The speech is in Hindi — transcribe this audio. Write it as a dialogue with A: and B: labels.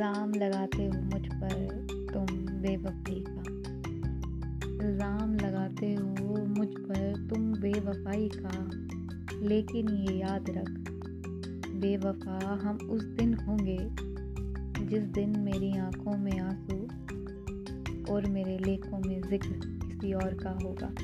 A: जाम लगाते हो मुझ पर तुम बेवफाई का। इल्ज़ाम लगाते हो मुझ पर तुम बेवफाई का। लेकिन ये याद रख, बेवफा हम उस दिन होंगे जिस दिन मेरी आँखों में आँसू और मेरे लेखों में ज़िक्र किसी और का होगा।